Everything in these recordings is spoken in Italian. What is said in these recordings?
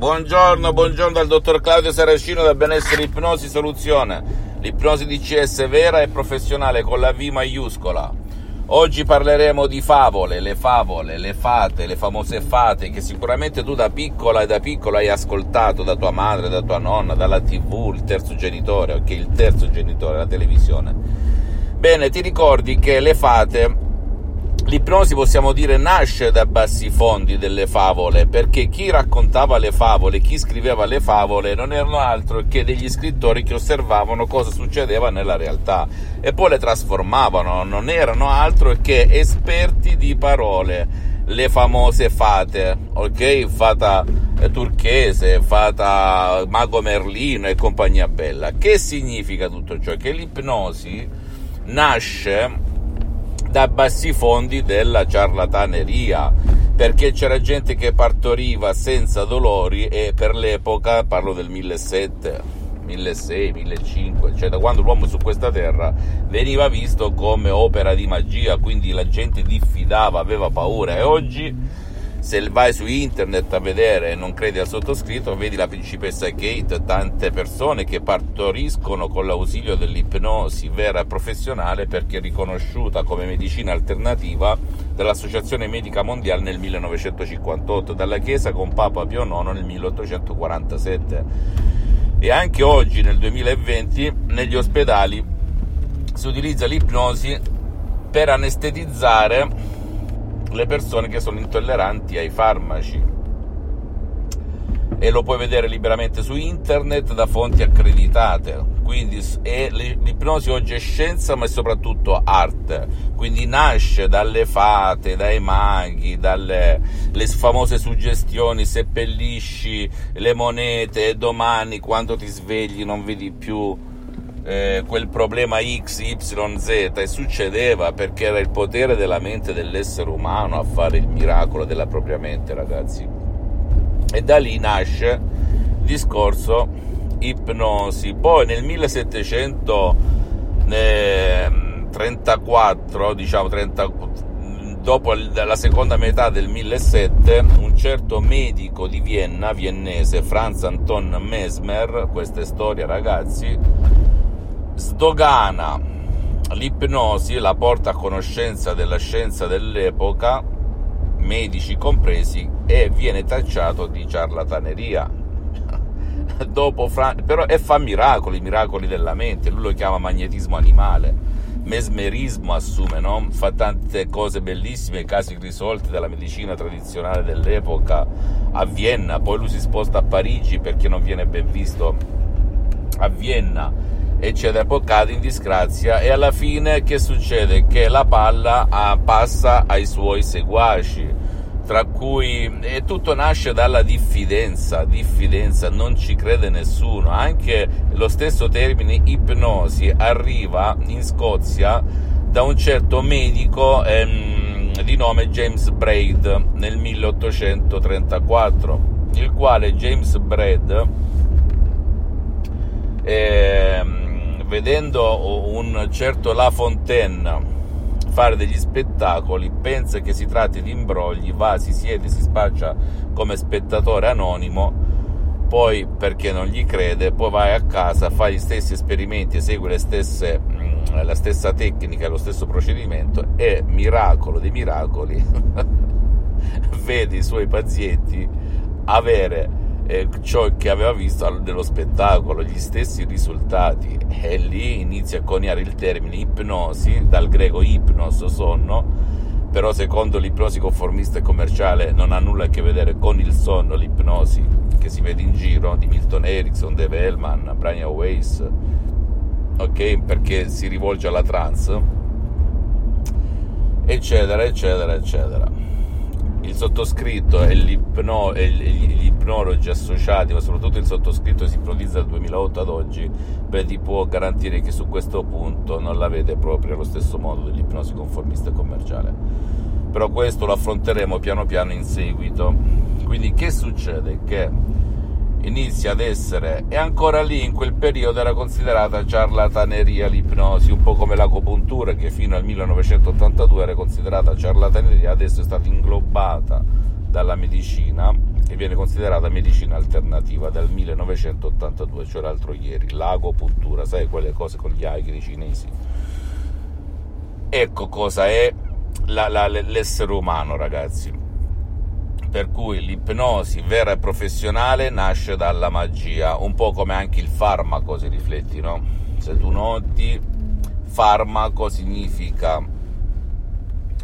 Buongiorno, buongiorno dal dottor Claudio Saracino da Benessere Ipnosi Soluzione. L'ipnosi DCS vera e professionale con la V maiuscola. Oggi parleremo di favole, le favole, le fate, le famose fate che sicuramente tu da piccola e da piccolo hai ascoltato da tua madre, da tua nonna, dalla tv, il terzo genitore, ok, il terzo genitore, la televisione. Bene, ti ricordi che le fate L'ipnosi possiamo dire nasce da bassi fondi delle favole, perché chi raccontava le favole, chi scriveva le favole non erano altro che degli scrittori che osservavano cosa succedeva nella realtà e poi le trasformavano, non erano altro che esperti di parole, le famose fate, ok? Fata eh, turchese, fata mago Merlino e compagnia bella. Che significa tutto ciò? Che l'ipnosi nasce da bassi fondi della ciarlataneria, perché c'era gente che partoriva senza dolori e per l'epoca, parlo del 1700, 1600, 1500, cioè da quando l'uomo su questa terra veniva visto come opera di magia, quindi la gente diffidava, aveva paura. E oggi se vai su internet a vedere e non credi al sottoscritto, vedi la principessa Kate, tante persone che partoriscono con l'ausilio dell'ipnosi vera e professionale perché riconosciuta come medicina alternativa dall'Associazione Medica Mondiale nel 1958, dalla Chiesa con Papa Pio IX nel 1847. E anche oggi, nel 2020, negli ospedali si utilizza l'ipnosi per anestetizzare le persone che sono intolleranti ai farmaci e lo puoi vedere liberamente su internet da fonti accreditate. Quindi l'ipnosi oggi è scienza, ma è soprattutto arte. Quindi nasce dalle fate, dai maghi, dalle famose suggestioni: seppellisci le monete domani quando ti svegli non vedi più eh, quel problema X, Y, Z e succedeva perché era il potere della mente dell'essere umano a fare il miracolo della propria mente, ragazzi. E da lì nasce il discorso ipnosi. Poi nel 1734, diciamo 30, dopo la seconda metà del 1700, un certo medico di Vienna, viennese, Franz Anton Mesmer, questa è storia ragazzi, sdogana. L'ipnosi, la porta a conoscenza della scienza dell'epoca, medici compresi, e viene tacciato di ciarlataneria. Dopo Fran- però e fa miracoli, miracoli della mente, lui lo chiama magnetismo animale, mesmerismo assume, no? fa tante cose bellissime, casi risolti dalla medicina tradizionale dell'epoca a Vienna, poi lui si sposta a Parigi perché non viene ben visto a Vienna eccetera, poi cade in disgrazia e alla fine che succede? Che la palla ah, passa ai suoi seguaci, tra cui e tutto nasce dalla diffidenza, diffidenza, non ci crede nessuno, anche lo stesso termine ipnosi arriva in Scozia da un certo medico ehm, di nome James Braid nel 1834, il quale James Braid ehm, vedendo un certo La Fontaine fare degli spettacoli, pensa che si tratti di imbrogli, va, si siede, si spaccia come spettatore anonimo, poi perché non gli crede, poi vai a casa, fa gli stessi esperimenti, esegue stesse, mm, la stessa tecnica, lo stesso procedimento e miracolo dei miracoli, vede i suoi pazienti avere eh, ciò che aveva visto nello spettacolo, gli stessi risultati. E lì inizia a coniare il termine ipnosi, dal greco ipnos, sonno, però secondo l'ipnosi conformista e commerciale non ha nulla a che vedere con il sonno, l'ipnosi che si vede in giro di Milton Erickson, Dave Hellman, Brian Weiss, ok? Perché si rivolge alla trance, eccetera, eccetera, eccetera il sottoscritto e, l'ipno, e gli ipnologi associati, ma soprattutto il sottoscritto che si ipnotizza dal 2008 ad oggi, beh, ti può garantire che su questo punto non la vede proprio allo stesso modo dell'ipnosi conformista e commerciale. Però questo lo affronteremo piano piano in seguito. Quindi che succede? Che inizia ad essere, e ancora lì in quel periodo era considerata ciarlataneria l'ipnosi, un po' come l'acupuntura che fino al 1982 era considerata ciarlataneria, adesso è stata inglobata dalla medicina e viene considerata medicina alternativa dal 1982, cioè l'altro ieri, l'agopuntura, sai quelle cose con gli agri cinesi. Ecco cosa è la, la, l'essere umano, ragazzi per cui l'ipnosi vera e professionale nasce dalla magia, un po' come anche il farmaco, se rifletti, no? Se tu noti, farmaco significa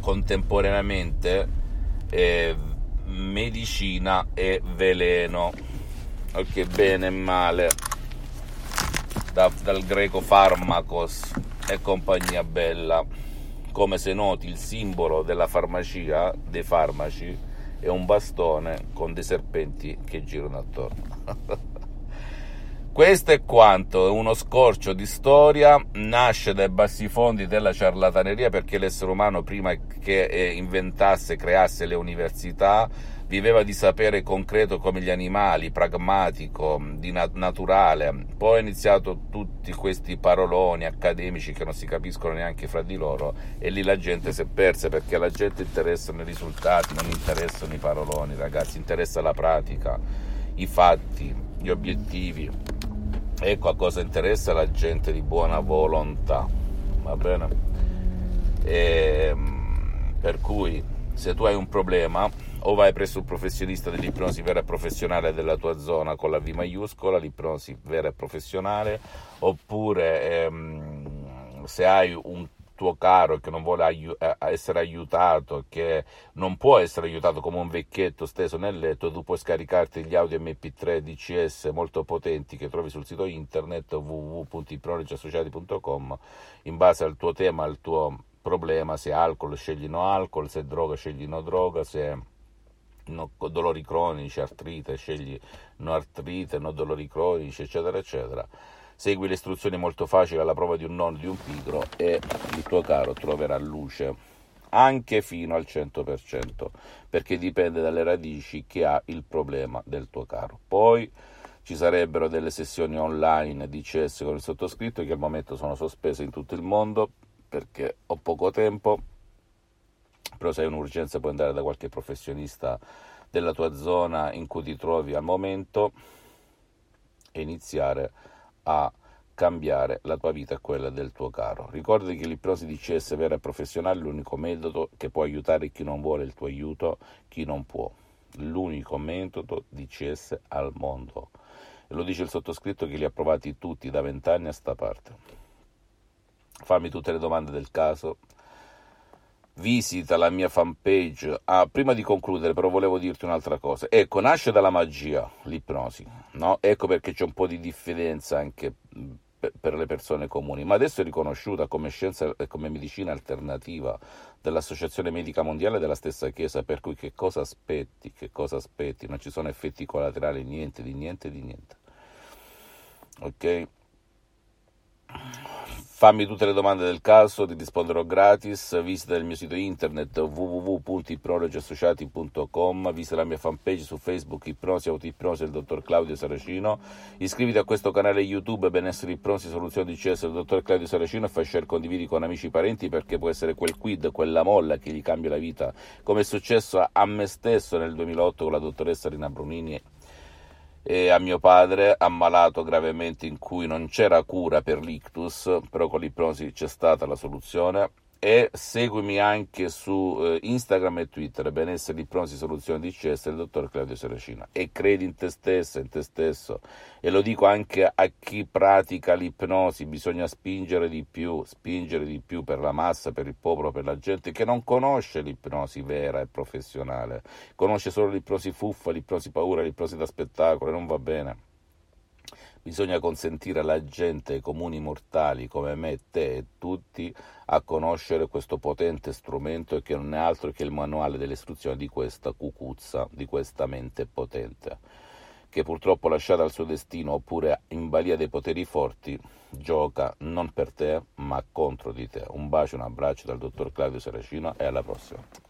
contemporaneamente eh, medicina e veleno, ok, bene e male, da, dal greco farmacos e compagnia bella, come se noti il simbolo della farmacia, dei farmaci, e un bastone con dei serpenti che girano attorno. Questo è quanto, è uno scorcio di storia, nasce dai bassi fondi della ciarlataneria perché l'essere umano prima che eh, inventasse, creasse le università, viveva di sapere concreto come gli animali, pragmatico, nat- naturale. Poi ha iniziato tutti questi paroloni accademici che non si capiscono neanche fra di loro e lì la gente si è persa perché alla gente interessano i risultati, non interessano i paroloni, ragazzi, interessa la pratica, i fatti, gli obiettivi. Ecco a cosa interessa la gente di buona volontà, va bene? E, ehm, per cui se tu hai un problema o vai presso un professionista dell'ipnosi vera e professionale della tua zona con la V maiuscola, l'ipnosi vera e professionale, oppure ehm, se hai un tuo caro che non vuole aiu- eh, essere aiutato, che non può essere aiutato come un vecchietto steso nel letto, tu puoi scaricarti gli audio MP3 DCS molto potenti che trovi sul sito internet www.ipnologiassociati.com in base al tuo tema, al tuo problema, se alcol scegli no alcol, se droga scegli no droga, se no, dolori cronici, artrite, scegli no artrite, no dolori cronici, eccetera, eccetera. Segui le istruzioni molto facili alla prova di un nonno di un pigro e il tuo caro troverà luce anche fino al 100%, perché dipende dalle radici che ha il problema del tuo caro. Poi ci sarebbero delle sessioni online di CS con il sottoscritto che al momento sono sospese in tutto il mondo perché ho poco tempo però se hai un'urgenza puoi andare da qualche professionista della tua zona in cui ti trovi al momento e iniziare a cambiare la tua vita e quella del tuo caro. Ricordati che l'ipnosi DCS vera e professionale è l'unico metodo che può aiutare chi non vuole il tuo aiuto, chi non può. L'unico metodo DCS al mondo. E lo dice il sottoscritto che li ha provati tutti da vent'anni a sta parte. Fammi tutte le domande del caso visita la mia fanpage. Ah, prima di concludere, però, volevo dirti un'altra cosa. Ecco, nasce dalla magia l'ipnosi, no? Ecco perché c'è un po' di diffidenza anche per le persone comuni, ma adesso è riconosciuta come scienza e come medicina alternativa dall'Associazione Medica Mondiale e della stessa Chiesa, per cui che cosa aspetti? Che cosa aspetti? Non ci sono effetti collaterali, niente di niente di niente. Ok? Fammi tutte le domande del caso, ti risponderò gratis. Visita il mio sito internet www.ipnologiassociati.com, visita la mia fanpage su Facebook Ipnosi Autoipnosi del dottor Claudio Saracino. Iscriviti a questo canale YouTube Benessere Ipnosi Soluzioni di CS del dottor Claudio Saracino e fai share condividi con amici e parenti perché può essere quel quid, quella molla che gli cambia la vita, come è successo a me stesso nel 2008 con la dottoressa Rina Brunini e a mio padre ammalato gravemente in cui non c'era cura per l'ictus, però con l'ipnosi c'è stata la soluzione e seguimi anche su eh, Instagram e Twitter, benessere l'ipnosi soluzione di CS del dottor Claudio Seracina e credi in te stesso, in te stesso. E lo dico anche a chi pratica l'ipnosi, bisogna spingere di più, spingere di più per la massa, per il popolo, per la gente che non conosce l'ipnosi vera e professionale, conosce solo l'ipnosi fuffa, l'ipnosi paura, l'ipnosi da spettacolo e non va bene Bisogna consentire alla gente, ai comuni mortali come me, te e tutti, a conoscere questo potente strumento che non è altro che il manuale delle istruzioni di questa cucuzza, di questa mente potente, che purtroppo lasciata al suo destino oppure in balia dei poteri forti, gioca non per te ma contro di te. Un bacio, un abbraccio dal dottor Claudio Saracino e alla prossima.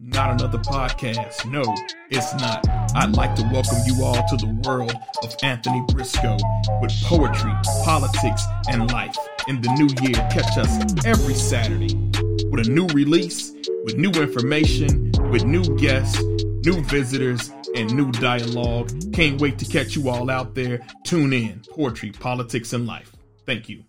Not another podcast. No, it's not. I'd like to welcome you all to the world of Anthony Briscoe with poetry, politics, and life. In the new year, catch us every Saturday with a new release, with new information, with new guests, new visitors, and new dialogue. Can't wait to catch you all out there. Tune in. Poetry, politics, and life. Thank you.